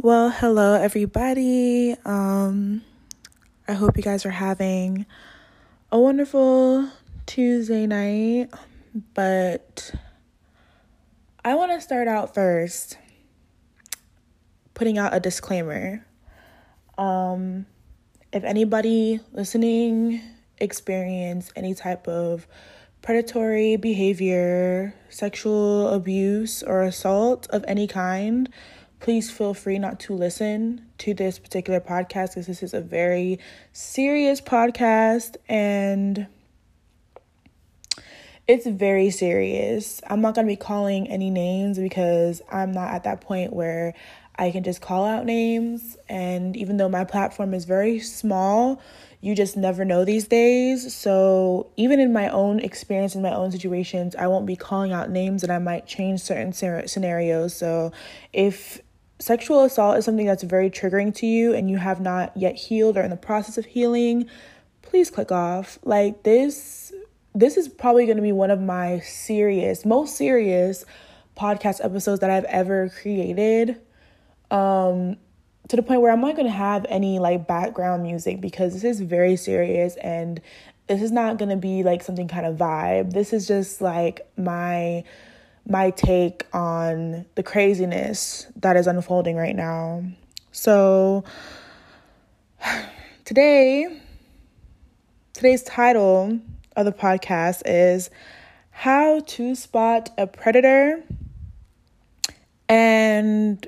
Well, hello everybody. Um I hope you guys are having a wonderful Tuesday night, but I want to start out first putting out a disclaimer. Um if anybody listening experience any type of predatory behavior, sexual abuse or assault of any kind, please feel free not to listen to this particular podcast because this is a very serious podcast and it's very serious. I'm not going to be calling any names because I'm not at that point where I can just call out names. And even though my platform is very small, you just never know these days. So, even in my own experience, in my own situations, I won't be calling out names and I might change certain scenarios. So, if sexual assault is something that's very triggering to you and you have not yet healed or in the process of healing, please click off. Like this this is probably going to be one of my serious, most serious podcast episodes that I've ever created. Um to the point where I'm not going to have any like background music because this is very serious and this is not going to be like something kind of vibe. This is just like my my take on the craziness that is unfolding right now. So today today's title of the podcast is how to spot a predator and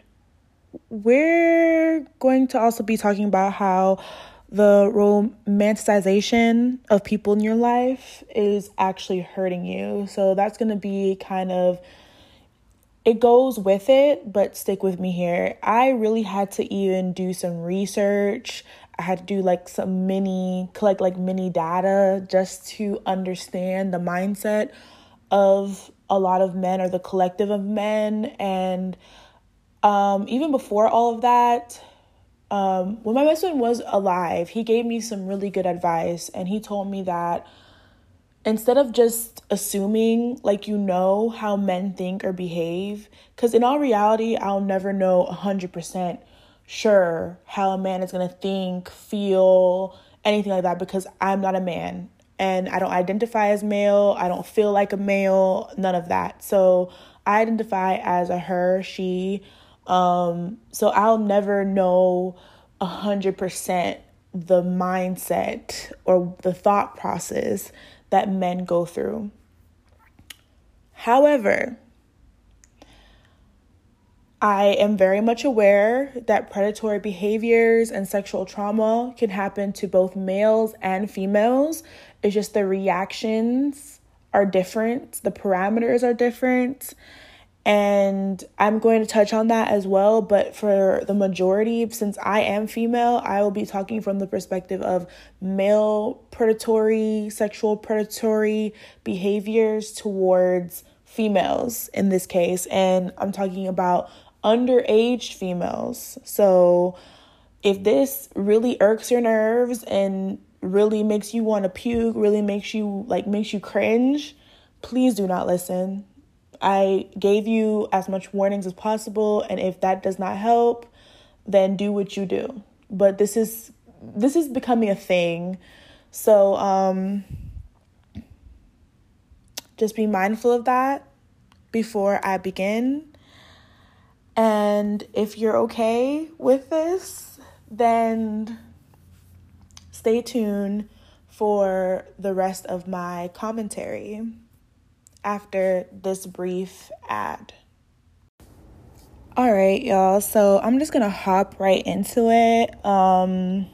we're going to also be talking about how the romanticization of people in your life is actually hurting you. So that's going to be kind of it goes with it, but stick with me here. I really had to even do some research. I had to do like some mini collect like mini data just to understand the mindset of a lot of men or the collective of men and um even before all of that um, when my best friend was alive, he gave me some really good advice, and he told me that instead of just assuming like you know how men think or behave, because in all reality, I'll never know 100% sure how a man is gonna think, feel, anything like that, because I'm not a man and I don't identify as male, I don't feel like a male, none of that. So I identify as a her, she, um, so I'll never know a hundred percent the mindset or the thought process that men go through. However, I am very much aware that predatory behaviors and sexual trauma can happen to both males and females. It's just the reactions are different, the parameters are different and I'm going to touch on that as well. But for the majority, since I am female, I will be talking from the perspective of male predatory, sexual predatory behaviors towards females in this case. And I'm talking about underage females. So if this really irks your nerves and really makes you want to puke, really makes you like makes you cringe, please do not listen I gave you as much warnings as possible and if that does not help, then do what you do. But this is this is becoming a thing. So um just be mindful of that before I begin. And if you're okay with this, then stay tuned for the rest of my commentary after this brief ad. All right, y'all. So I'm just gonna hop right into it. Um,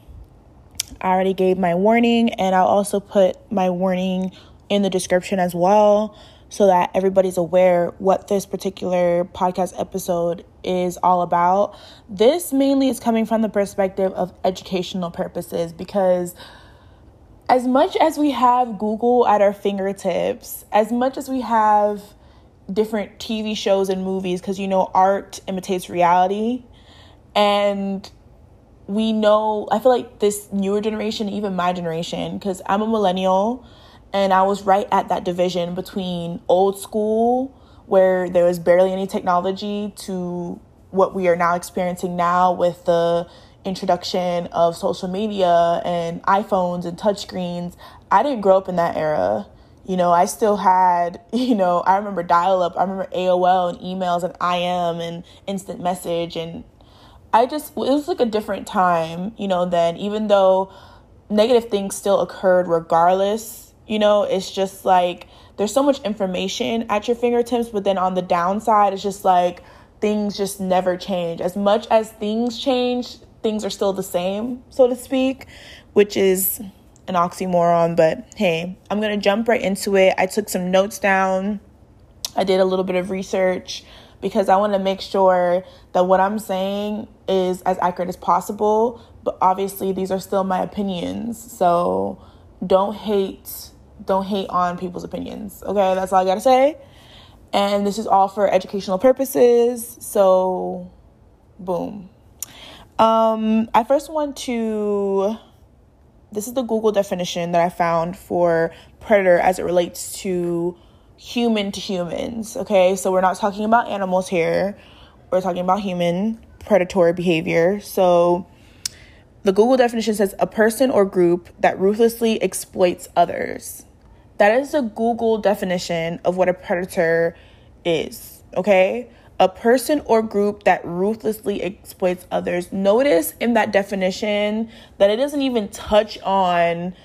I already gave my warning, and I'll also put my warning in the description as well so that everybody's aware what this particular podcast episode is all about. This mainly is coming from the perspective of educational purposes because as much as we have Google at our fingertips, as much as we have different TV shows and movies, because you know, art imitates reality, and we know, I feel like this newer generation, even my generation, because I'm a millennial and I was right at that division between old school, where there was barely any technology, to what we are now experiencing now with the introduction of social media and iPhones and touchscreens. I didn't grow up in that era. You know, I still had, you know, I remember dial up, I remember AOL and emails and IM and instant message. And I just, it was like a different time, you know, then even though negative things still occurred regardless, you know, it's just like there's so much information at your fingertips, but then on the downside, it's just like things just never change. As much as things change, things are still the same, so to speak, which is an oxymoron. But hey, I'm going to jump right into it. I took some notes down, I did a little bit of research because I want to make sure that what I'm saying is as accurate as possible. But obviously, these are still my opinions. So don't hate don't hate on people's opinions. Okay, that's all I gotta say. And this is all for educational purposes. So, boom. Um, I first want to. This is the Google definition that I found for predator as it relates to human to humans. Okay, so we're not talking about animals here, we're talking about human predatory behavior. So, the Google definition says a person or group that ruthlessly exploits others. That is a Google definition of what a predator is, okay? A person or group that ruthlessly exploits others. Notice in that definition that it doesn't even touch on,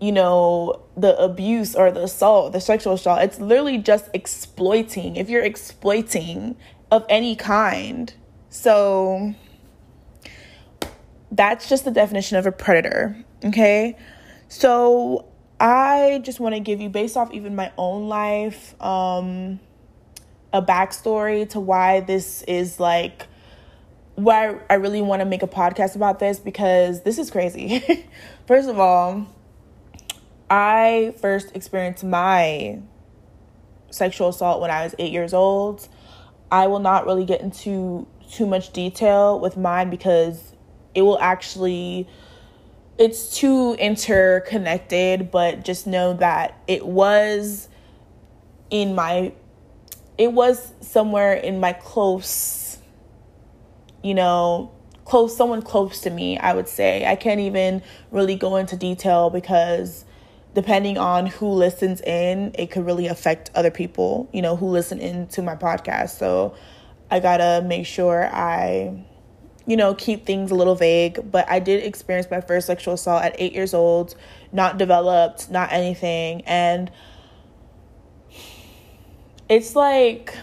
you know, the abuse or the assault, the sexual assault. It's literally just exploiting. If you're exploiting of any kind. So that's just the definition of a predator, okay? So I just want to give you, based off even my own life, um, a backstory to why this is like why I really want to make a podcast about this because this is crazy. first of all, I first experienced my sexual assault when I was eight years old. I will not really get into too much detail with mine because it will actually it's too interconnected, but just know that it was in my it was somewhere in my close you know close someone close to me i would say i can't even really go into detail because depending on who listens in it could really affect other people you know who listen into my podcast so i gotta make sure i you know, keep things a little vague, but I did experience my first sexual assault at eight years old, not developed, not anything. And it's like,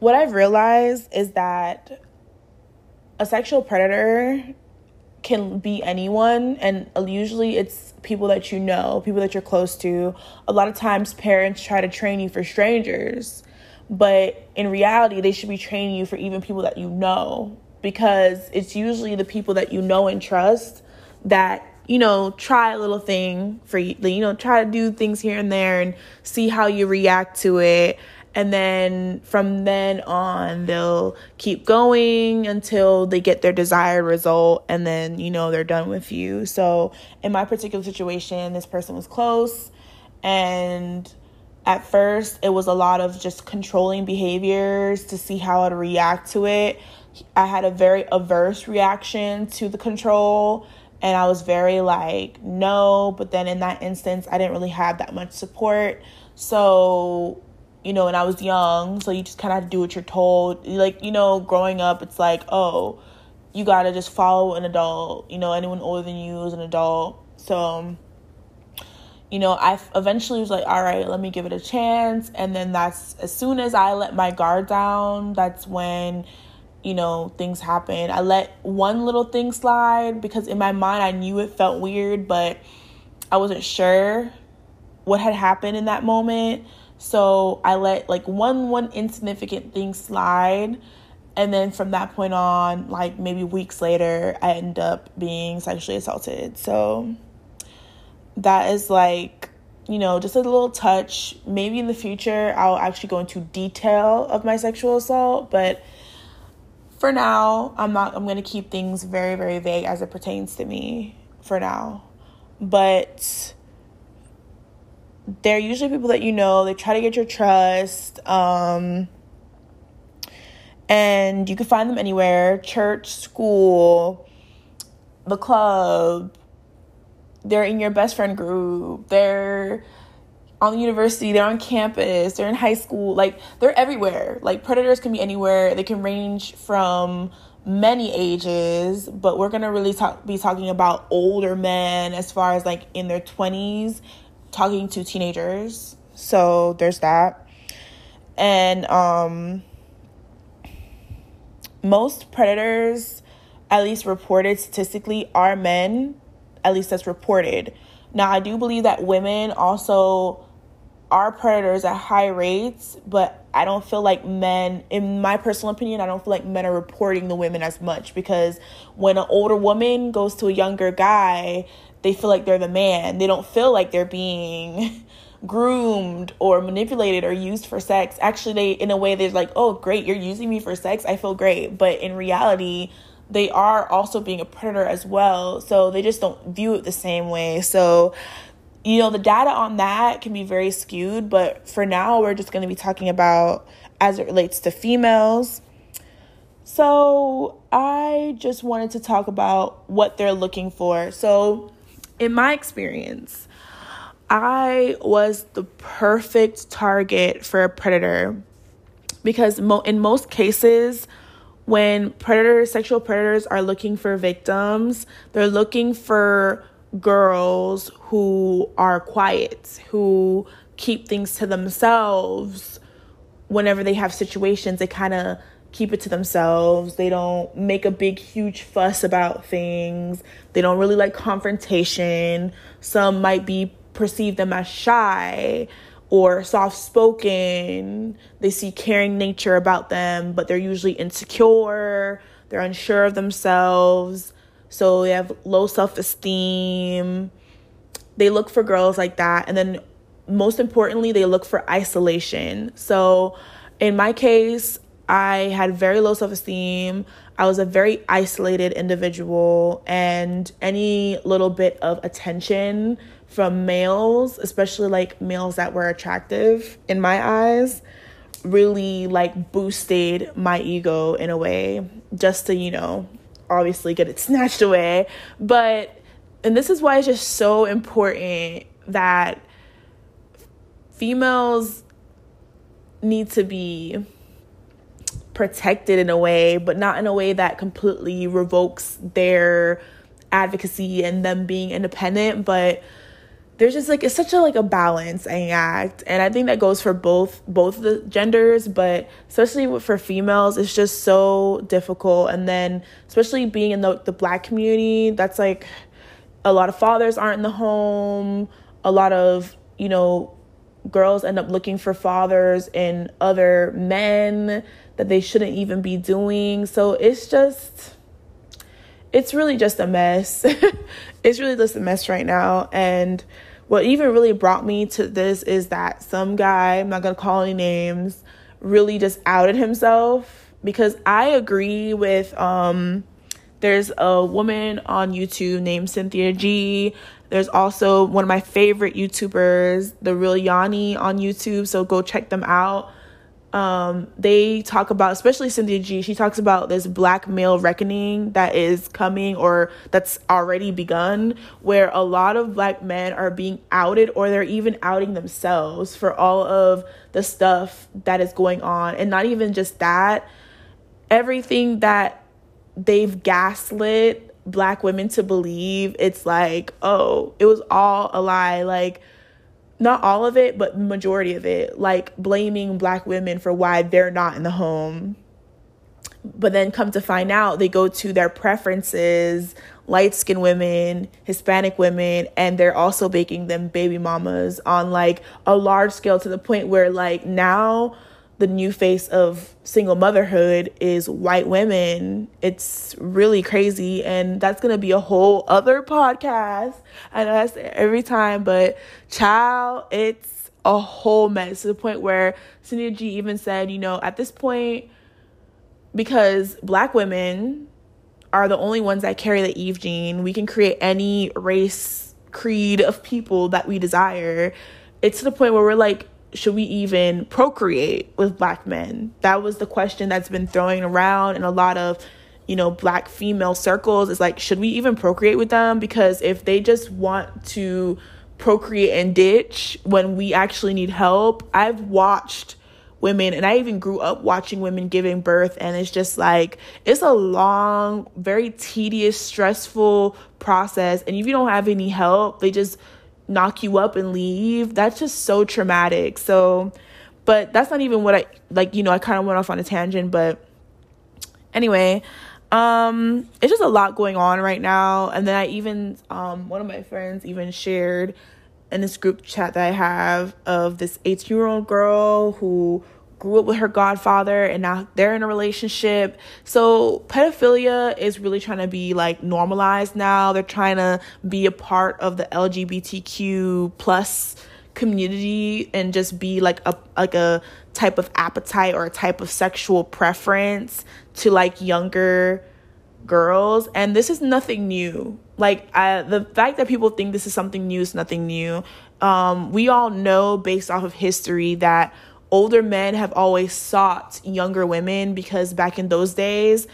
what I've realized is that a sexual predator can be anyone, and usually it's people that you know, people that you're close to. A lot of times, parents try to train you for strangers but in reality, they should be training you for even people that you know because it's usually the people that you know and trust that you know try a little thing for you you know try to do things here and there and see how you react to it. And then from then on they'll keep going until they get their desired result and then you know they're done with you. So in my particular situation this person was close and at first it was a lot of just controlling behaviors to see how I'd react to it. I had a very averse reaction to the control and I was very like no, but then in that instance I didn't really have that much support. So, you know, and I was young, so you just kind of do what you're told. Like, you know, growing up it's like, "Oh, you got to just follow an adult. You know, anyone older than you is an adult." So, you know, I eventually was like, all right, let me give it a chance. And then that's as soon as I let my guard down, that's when, you know, things happen. I let one little thing slide because in my mind I knew it felt weird, but I wasn't sure what had happened in that moment. So I let like one one insignificant thing slide. And then from that point on, like maybe weeks later, I end up being sexually assaulted. So that is like you know just a little touch maybe in the future i'll actually go into detail of my sexual assault but for now i'm not i'm going to keep things very very vague as it pertains to me for now but they're usually people that you know. They try to get your trust. Um, and you can find them anywhere church, school, the club. They're in your best friend group. They're on the university, they're on campus, they're in high school. Like, they're everywhere. Like, predators can be anywhere. They can range from many ages, but we're gonna really talk, be talking about older men as far as like in their 20s, talking to teenagers. So, there's that. And, um, most predators, at least reported statistically, are men. At least that's reported. Now, I do believe that women also are predators at high rates, but I don't feel like men, in my personal opinion, I don't feel like men are reporting the women as much because when an older woman goes to a younger guy, they feel like they're the man. They don't feel like they're being groomed or manipulated or used for sex. Actually, they in a way they're like, "Oh, great, you're using me for sex. I feel great." But in reality, they are also being a predator as well. So they just don't view it the same way. So you know, the data on that can be very skewed, but for now we're just going to be talking about as it relates to females. So, I just wanted to talk about what they're looking for. So, in my experience, I was the perfect target for a predator because mo- in most cases, when predators, sexual predators are looking for victims, they're looking for girls who are quiet, who keep things to themselves whenever they have situations, they kind of keep it to themselves. They don't make a big, huge fuss about things. They don't really like confrontation. Some might be perceive them as shy or soft spoken. They see caring nature about them, but they're usually insecure. They're unsure of themselves. So they have low self esteem. They look for girls like that. And then, most importantly, they look for isolation. So, in my case, I had very low self esteem. I was a very isolated individual, and any little bit of attention from males, especially like males that were attractive in my eyes, really like boosted my ego in a way just to, you know, obviously get it snatched away. But, and this is why it's just so important that females need to be protected in a way, but not in a way that completely revokes their advocacy and them being independent, but there's just like it's such a like a balancing act and i think that goes for both both the genders but especially for females it's just so difficult and then especially being in the, the black community that's like a lot of fathers aren't in the home a lot of you know girls end up looking for fathers in other men that they shouldn't even be doing so it's just it's really just a mess. it's really just a mess right now. And what even really brought me to this is that some guy, I'm not gonna call any names, really just outed himself because I agree with um there's a woman on YouTube named Cynthia G. There's also one of my favorite YouTubers, The Real Yanni on YouTube, so go check them out um, they talk about, especially Cynthia G, she talks about this black male reckoning that is coming or that's already begun, where a lot of black men are being outed or they're even outing themselves for all of the stuff that is going on. And not even just that, everything that they've gaslit black women to believe, it's like, oh, it was all a lie. Like, not all of it, but majority of it, like blaming black women for why they're not in the home. But then come to find out, they go to their preferences, light skinned women, Hispanic women, and they're also making them baby mamas on like a large scale to the point where like now the new face of single motherhood is white women. It's really crazy. And that's going to be a whole other podcast. I know that's every time, but child, it's a whole mess to the point where Cynthia G even said, you know, at this point, because black women are the only ones that carry the Eve gene, we can create any race, creed of people that we desire it's to the point where we're like, should we even procreate with black men? That was the question that's been throwing around in a lot of, you know, black female circles. Is like, should we even procreate with them? Because if they just want to procreate and ditch when we actually need help, I've watched women and I even grew up watching women giving birth and it's just like it's a long, very tedious, stressful process and if you don't have any help, they just knock you up and leave. That's just so traumatic. So, but that's not even what I like, you know, I kind of went off on a tangent, but anyway, um it's just a lot going on right now and then I even um one of my friends even shared in this group chat that I have of this 18 year old girl who grew up with her godfather and now they're in a relationship. So pedophilia is really trying to be like normalized now. They're trying to be a part of the LGBTQ plus community and just be like a like a type of appetite or a type of sexual preference to like younger girls and this is nothing new like I, the fact that people think this is something new is nothing new um, we all know based off of history that older men have always sought younger women because back in those days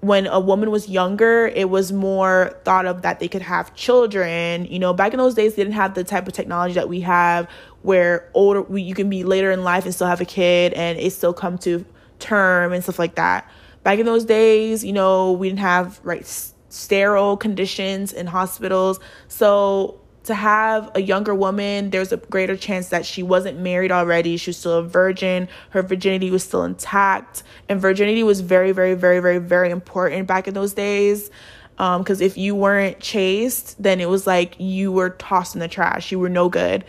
when a woman was younger it was more thought of that they could have children. You know back in those days they didn't have the type of technology that we have where older you can be later in life and still have a kid and it still come to term and stuff like that. Back in those days you know we didn't have right sterile conditions in hospitals. So to have a younger woman, there's a greater chance that she wasn't married already. She was still a virgin. Her virginity was still intact. And virginity was very, very, very, very, very important back in those days. Because um, if you weren't chaste, then it was like you were tossed in the trash. You were no good.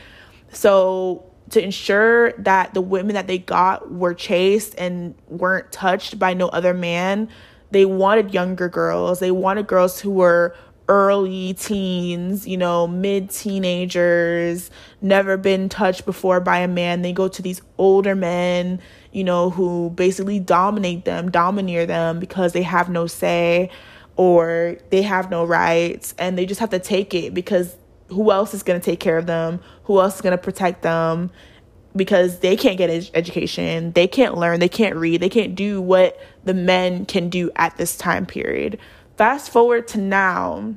So, to ensure that the women that they got were chaste and weren't touched by no other man, they wanted younger girls. They wanted girls who were early teens, you know, mid teenagers, never been touched before by a man. They go to these older men, you know, who basically dominate them, domineer them because they have no say or they have no rights and they just have to take it because who else is going to take care of them? Who else is going to protect them? Because they can't get ed- education, they can't learn, they can't read, they can't do what the men can do at this time period. Fast forward to now,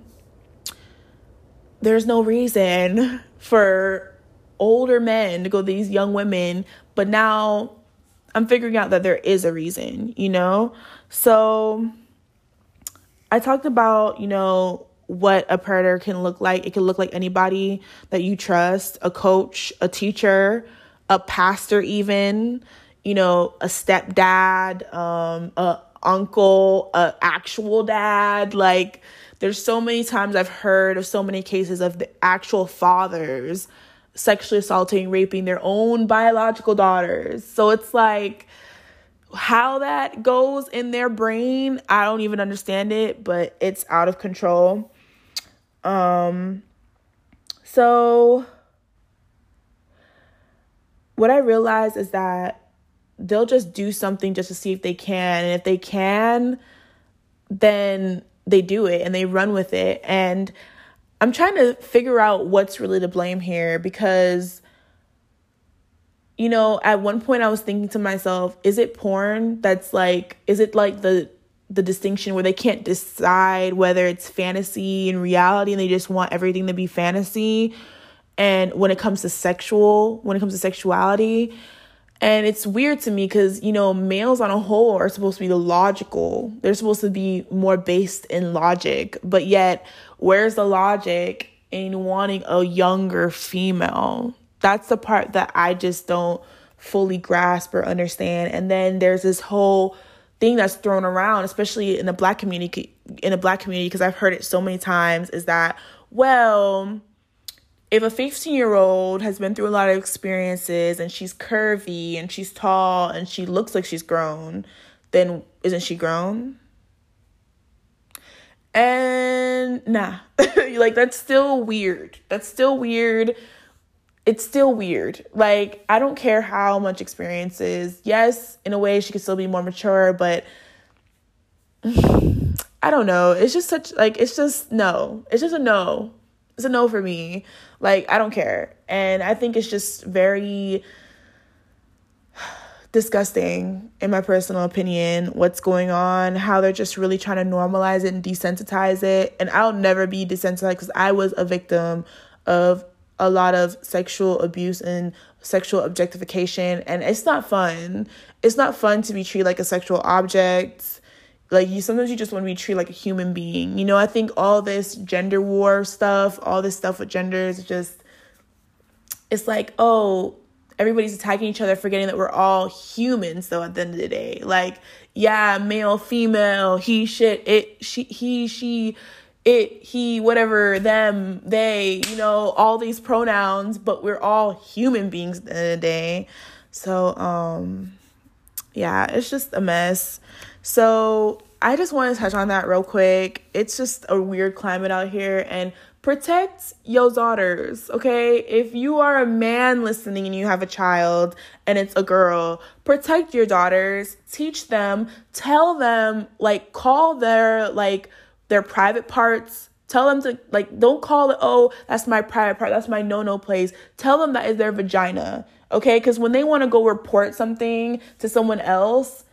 there's no reason for older men to go these young women, but now I'm figuring out that there is a reason, you know? So I talked about, you know, what a predator can look like. It can look like anybody that you trust, a coach, a teacher, a pastor even, you know, a stepdad, um, a uncle, a actual dad. Like there's so many times I've heard of so many cases of the actual fathers sexually assaulting, raping their own biological daughters. So it's like how that goes in their brain, I don't even understand it, but it's out of control. Um so what I realize is that they'll just do something just to see if they can. And if they can, then they do it and they run with it. And I'm trying to figure out what's really to blame here because, you know, at one point I was thinking to myself, is it porn that's like, is it like the, the distinction where they can't decide whether it's fantasy and reality and they just want everything to be fantasy and when it comes to sexual when it comes to sexuality and it's weird to me because, you know, males on a whole are supposed to be logical. They're supposed to be more based in logic. But yet, where's the logic in wanting a younger female? That's the part that I just don't fully grasp or understand. And then there's this whole thing that's thrown around, especially in the black community in the black community, because I've heard it so many times, is that, well, if a 15 year old has been through a lot of experiences and she's curvy and she's tall and she looks like she's grown, then isn't she grown? And nah, like that's still weird. That's still weird. It's still weird. Like, I don't care how much experience is. Yes, in a way, she could still be more mature, but I don't know. It's just such, like, it's just no. It's just a no It's a no for me. Like, I don't care. And I think it's just very disgusting, in my personal opinion, what's going on, how they're just really trying to normalize it and desensitize it. And I'll never be desensitized because I was a victim of a lot of sexual abuse and sexual objectification. And it's not fun. It's not fun to be treated like a sexual object. Like you sometimes you just want to be treated like a human being. You know, I think all this gender war stuff, all this stuff with genders just it's like, oh, everybody's attacking each other, forgetting that we're all humans though at the end of the day. Like, yeah, male, female, he, shit, it, she, he, she, it, he, whatever, them, they, you know, all these pronouns, but we're all human beings at the end of the day. So, um, yeah, it's just a mess. So I just want to touch on that real quick. It's just a weird climate out here and protect your daughters, okay? If you are a man listening and you have a child and it's a girl, protect your daughters, teach them, tell them, like, call their, like, their private parts. Tell them to, like, don't call it, oh, that's my private part, that's my no no place. Tell them that is their vagina, okay? Because when they want to go report something to someone else,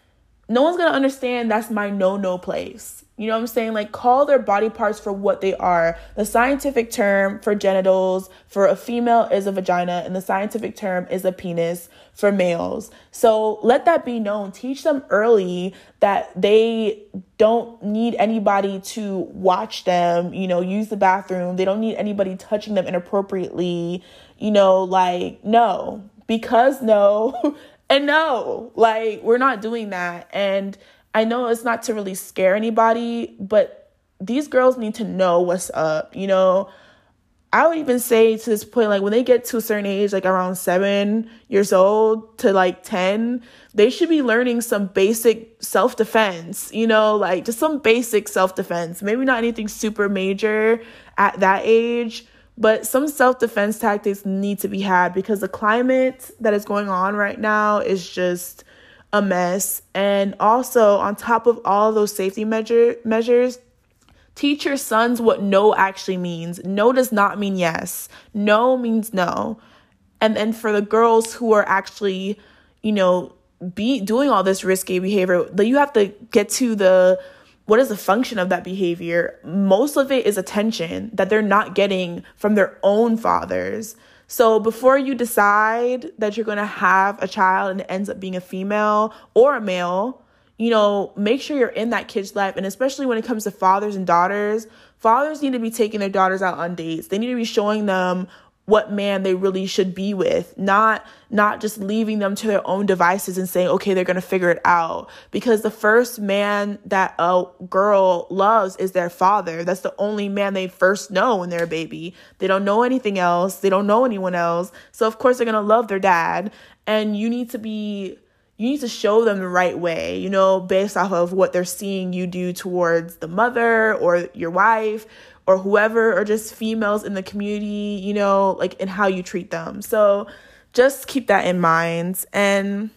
no one's gonna understand that's my no no place. You know what I'm saying? Like, call their body parts for what they are. The scientific term for genitals for a female is a vagina, and the scientific term is a penis for males. So let that be known. Teach them early that they don't need anybody to watch them, you know, use the bathroom. They don't need anybody touching them inappropriately. You know, like, no, because no, and no, like, we're not doing that. And I know it's not to really scare anybody, but these girls need to know what's up, you know. I would even say to this point, like when they get to a certain age, like around seven years old to like 10, they should be learning some basic self defense, you know, like just some basic self defense. Maybe not anything super major at that age, but some self defense tactics need to be had because the climate that is going on right now is just a mess. And also, on top of all those safety measure measures, teach your sons what no actually means. No does not mean yes. No means no. And then for the girls who are actually, you know, be doing all this risky behavior, that you have to get to the what is the function of that behavior? Most of it is attention that they're not getting from their own fathers. So before you decide that you're going to have a child and it ends up being a female or a male, you know, make sure you're in that kid's life. And especially when it comes to fathers and daughters, fathers need to be taking their daughters out on dates. They need to be showing them what man they really should be with. Not not just leaving them to their own devices and saying okay they're going to figure it out. Because the first man that a girl loves is their father. That's the only man they first know when they're a baby. They don't know anything else. They don't know anyone else. So of course they're going to love their dad. And you need to be you need to show them the right way, you know, based off of what they're seeing you do towards the mother or your wife or whoever, or just females in the community, you know, like in how you treat them. So just keep that in mind. And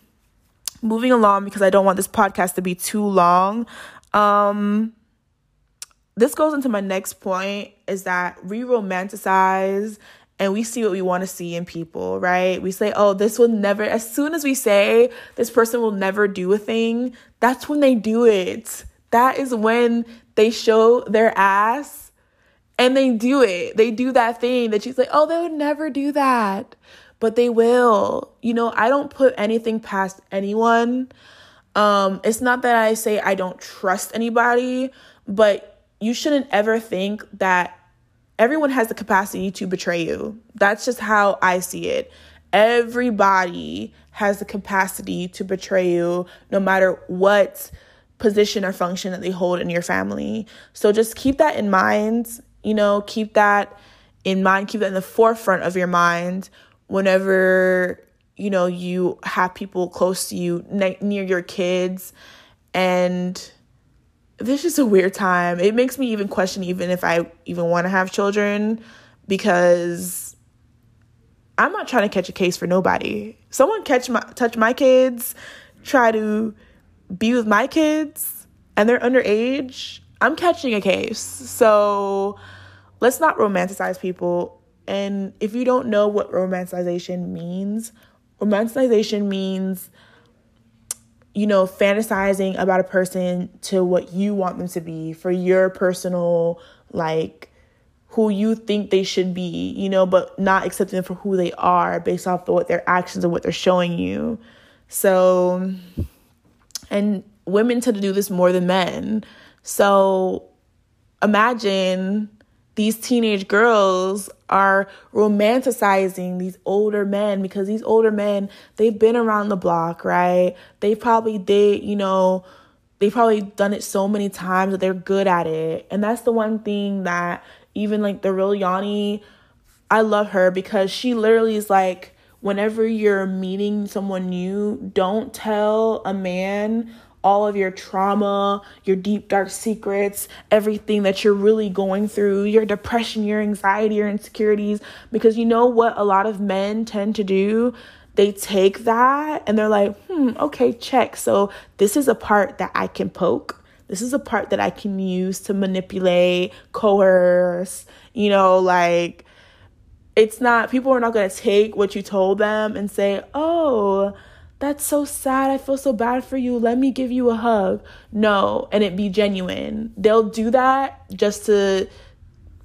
moving along, because I don't want this podcast to be too long, um, this goes into my next point is that we romanticize and we see what we want to see in people, right? We say, oh, this will never, as soon as we say this person will never do a thing, that's when they do it. That is when they show their ass and they do it. They do that thing that she's like, oh, they would never do that. But they will. You know, I don't put anything past anyone. Um, it's not that I say I don't trust anybody, but you shouldn't ever think that everyone has the capacity to betray you. That's just how I see it. Everybody has the capacity to betray you, no matter what position or function that they hold in your family. So just keep that in mind you know, keep that in mind, keep that in the forefront of your mind whenever, you know, you have people close to you, ne- near your kids. And this is a weird time. It makes me even question even if I even want to have children because I'm not trying to catch a case for nobody. Someone catch my touch my kids, try to be with my kids and they're underage I'm catching a case. So let's not romanticize people. And if you don't know what romanticization means, romanticization means you know, fantasizing about a person to what you want them to be for your personal, like, who you think they should be, you know, but not accepting them for who they are based off of what their actions and what they're showing you. So, and women tend to do this more than men. So, imagine these teenage girls are romanticizing these older men because these older men they've been around the block right? They probably did you know they've probably done it so many times that they're good at it. And that's the one thing that even like the real yanni i love her because she literally is like whenever you're meeting someone new don't tell a man all of your trauma, your deep, dark secrets, everything that you're really going through, your depression, your anxiety, your insecurities. Because you know what a lot of men tend to do? They take that and they're like, hmm, okay, check. So this is a part that I can poke. This is a part that I can use to manipulate, coerce, you know, like it's not, people are not going to take what you told them and say, oh, that's so sad. I feel so bad for you. Let me give you a hug. No, and it be genuine. They'll do that just to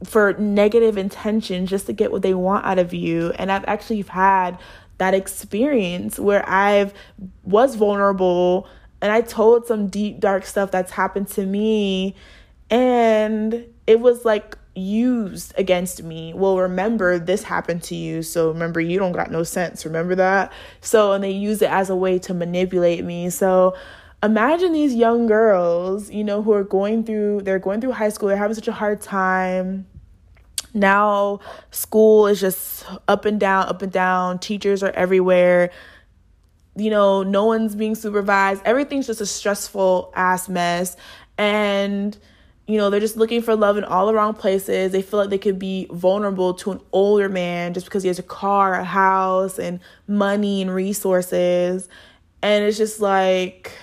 for negative intention just to get what they want out of you. And I've actually had that experience where I've was vulnerable and I told some deep dark stuff that's happened to me and it was like used against me. Well, remember this happened to you, so remember you don't got no sense. Remember that? So, and they use it as a way to manipulate me. So, imagine these young girls, you know, who are going through they're going through high school, they're having such a hard time. Now, school is just up and down, up and down. Teachers are everywhere. You know, no one's being supervised. Everything's just a stressful ass mess. And you know, they're just looking for love in all the wrong places. They feel like they could be vulnerable to an older man just because he has a car, a house, and money and resources. And it's just like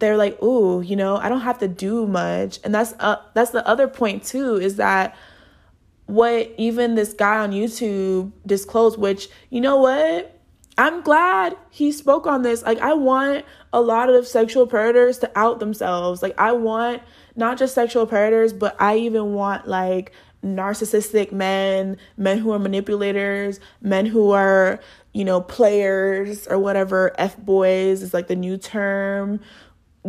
they're like, "Ooh, you know, I don't have to do much." And that's uh, that's the other point too is that what even this guy on YouTube disclosed, which you know what, I'm glad he spoke on this. Like, I want a lot of sexual predators to out themselves. Like, I want not just sexual predators, but I even want like narcissistic men, men who are manipulators, men who are, you know, players or whatever. F boys is like the new term.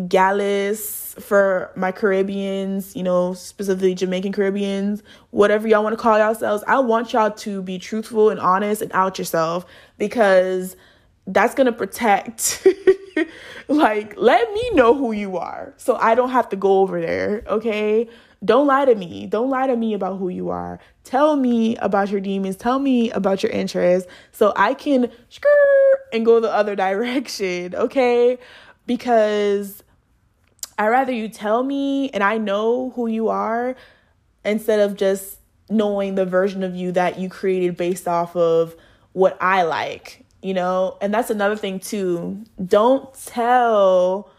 Gallus for my Caribbeans, you know, specifically Jamaican Caribbeans, whatever y'all want to call yourselves. I want y'all to be truthful and honest and out yourself because that's going to protect like let me know who you are so I don't have to go over there, okay? Don't lie to me. Don't lie to me about who you are. Tell me about your demons. Tell me about your interests so I can and go the other direction, okay? Because I rather you tell me and I know who you are instead of just knowing the version of you that you created based off of what I like you know? And that's another thing too. Don't tell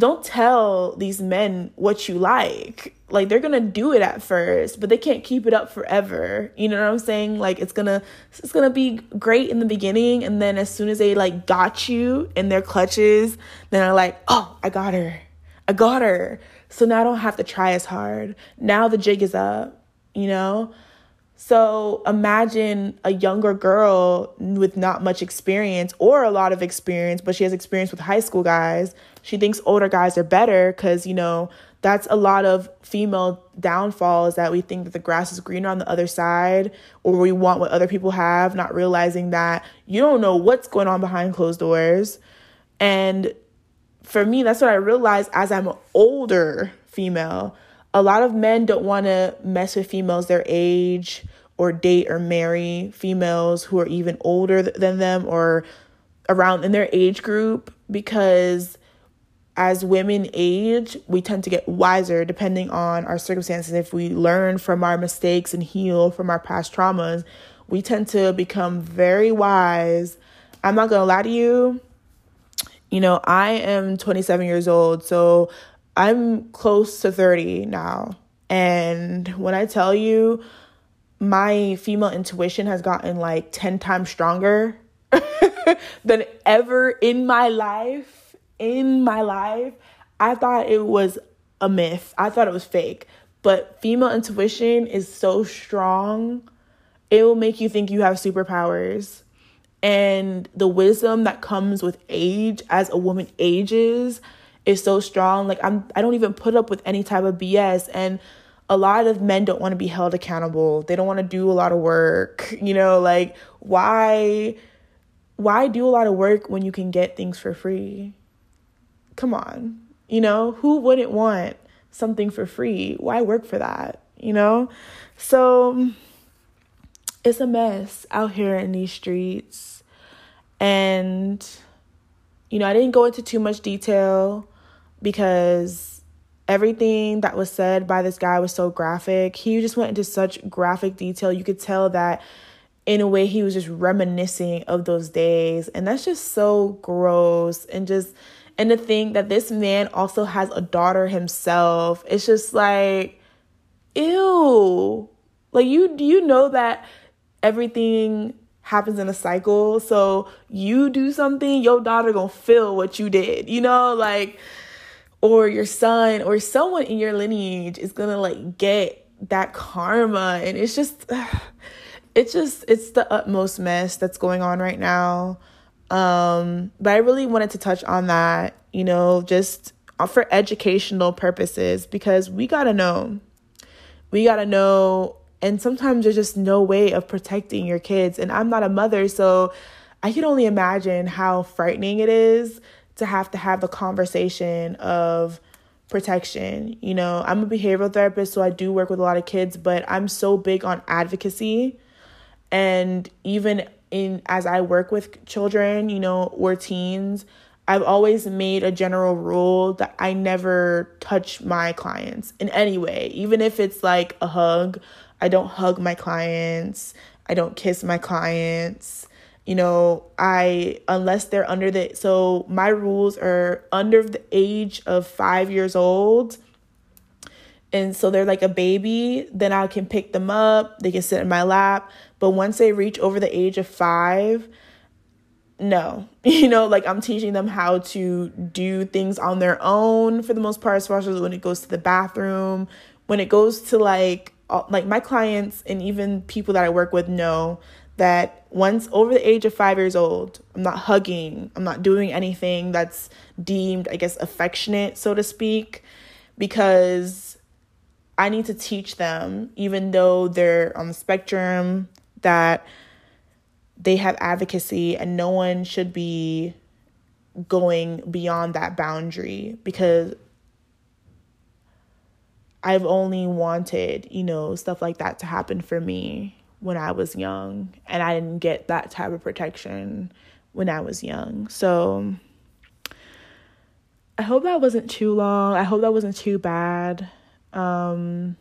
don't tell these men what you like. Like they're gonna do it at first but they can't keep it up forever. You know what i'm saying? Like it's gonna it's gonna be great in the beginning and then as soon as they like got you in their clutches then they're like oh i got her. I got her. So now i don't have to try as hard. Now the jig is up you know so imagine a younger girl with not much experience or a lot of experience, but she has experience with high school guys. She thinks older guys are better because, you know, that's a lot of female downfalls that we think that the grass is greener on the other side or we want what other people have, not realizing that you don't know what's going on behind closed doors. And for me, that's what I realized as I'm an older female a lot of men don't want to mess with females their age or date or marry females who are even older than them or around in their age group because as women age, we tend to get wiser depending on our circumstances. If we learn from our mistakes and heal from our past traumas, we tend to become very wise. I'm not to lie to you. You know, I am 27 years old, so I'm close to 30 now. And when I tell you, my female intuition has gotten like 10 times stronger than ever in my life. In my life, I thought it was a myth, I thought it was fake. But female intuition is so strong, it will make you think you have superpowers. And the wisdom that comes with age as a woman ages is so strong. Like I'm I don't even put up with any type of BS and a lot of men don't want to be held accountable. They don't want to do a lot of work. You know, like why why do a lot of work when you can get things for free? Come on. You know, who wouldn't want something for free. Why work for that? You know? So it's a mess out here in these streets. And, you know, I didn't go into too much detail because everything that was said by this guy was so graphic. He just went into such graphic detail. You could tell that in a way he was just reminiscing of those days. And that's just so gross and just and to think that this man also has a daughter himself, it's just like, ew. Like you you know that everything happens in a cycle. So you do something, your daughter gonna feel what you did, you know, like or your son or someone in your lineage is gonna like get that karma. And it's just it's just it's the utmost mess that's going on right now. Um, but I really wanted to touch on that, you know, just for educational purposes because we got to know. We got to know. And sometimes there's just no way of protecting your kids. And I'm not a mother, so I can only imagine how frightening it is to have to have the conversation of protection. You know, I'm a behavioral therapist, so I do work with a lot of kids, but I'm so big on advocacy. And even in as I work with children, you know, or teens, I've always made a general rule that I never touch my clients in any way, even if it's like a hug. I don't hug my clients. I don't kiss my clients. You know, I unless they're under the so my rules are under the age of 5 years old. And so they're like a baby, then I can pick them up, they can sit in my lap. But once they reach over the age of five, no. You know, like I'm teaching them how to do things on their own for the most part, especially when it goes to the bathroom, when it goes to like, like my clients and even people that I work with know that once over the age of five years old, I'm not hugging, I'm not doing anything that's deemed, I guess, affectionate, so to speak, because I need to teach them, even though they're on the spectrum, that they have advocacy and no one should be going beyond that boundary because I've only wanted, you know, stuff like that to happen for me when I was young and I didn't get that type of protection when I was young. So I hope that wasn't too long. I hope that wasn't too bad. Um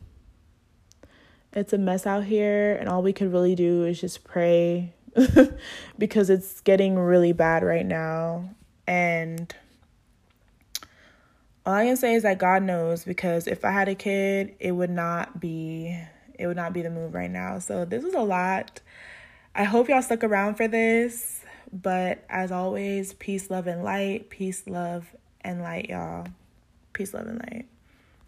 it's a mess out here and all we could really do is just pray because it's getting really bad right now and all I can say is that God knows because if I had a kid, it would not be it would not be the move right now. So this was a lot. I hope y'all stuck around for this, but as always, peace, love and light, peace, love and light, y'all. Peace, love and light.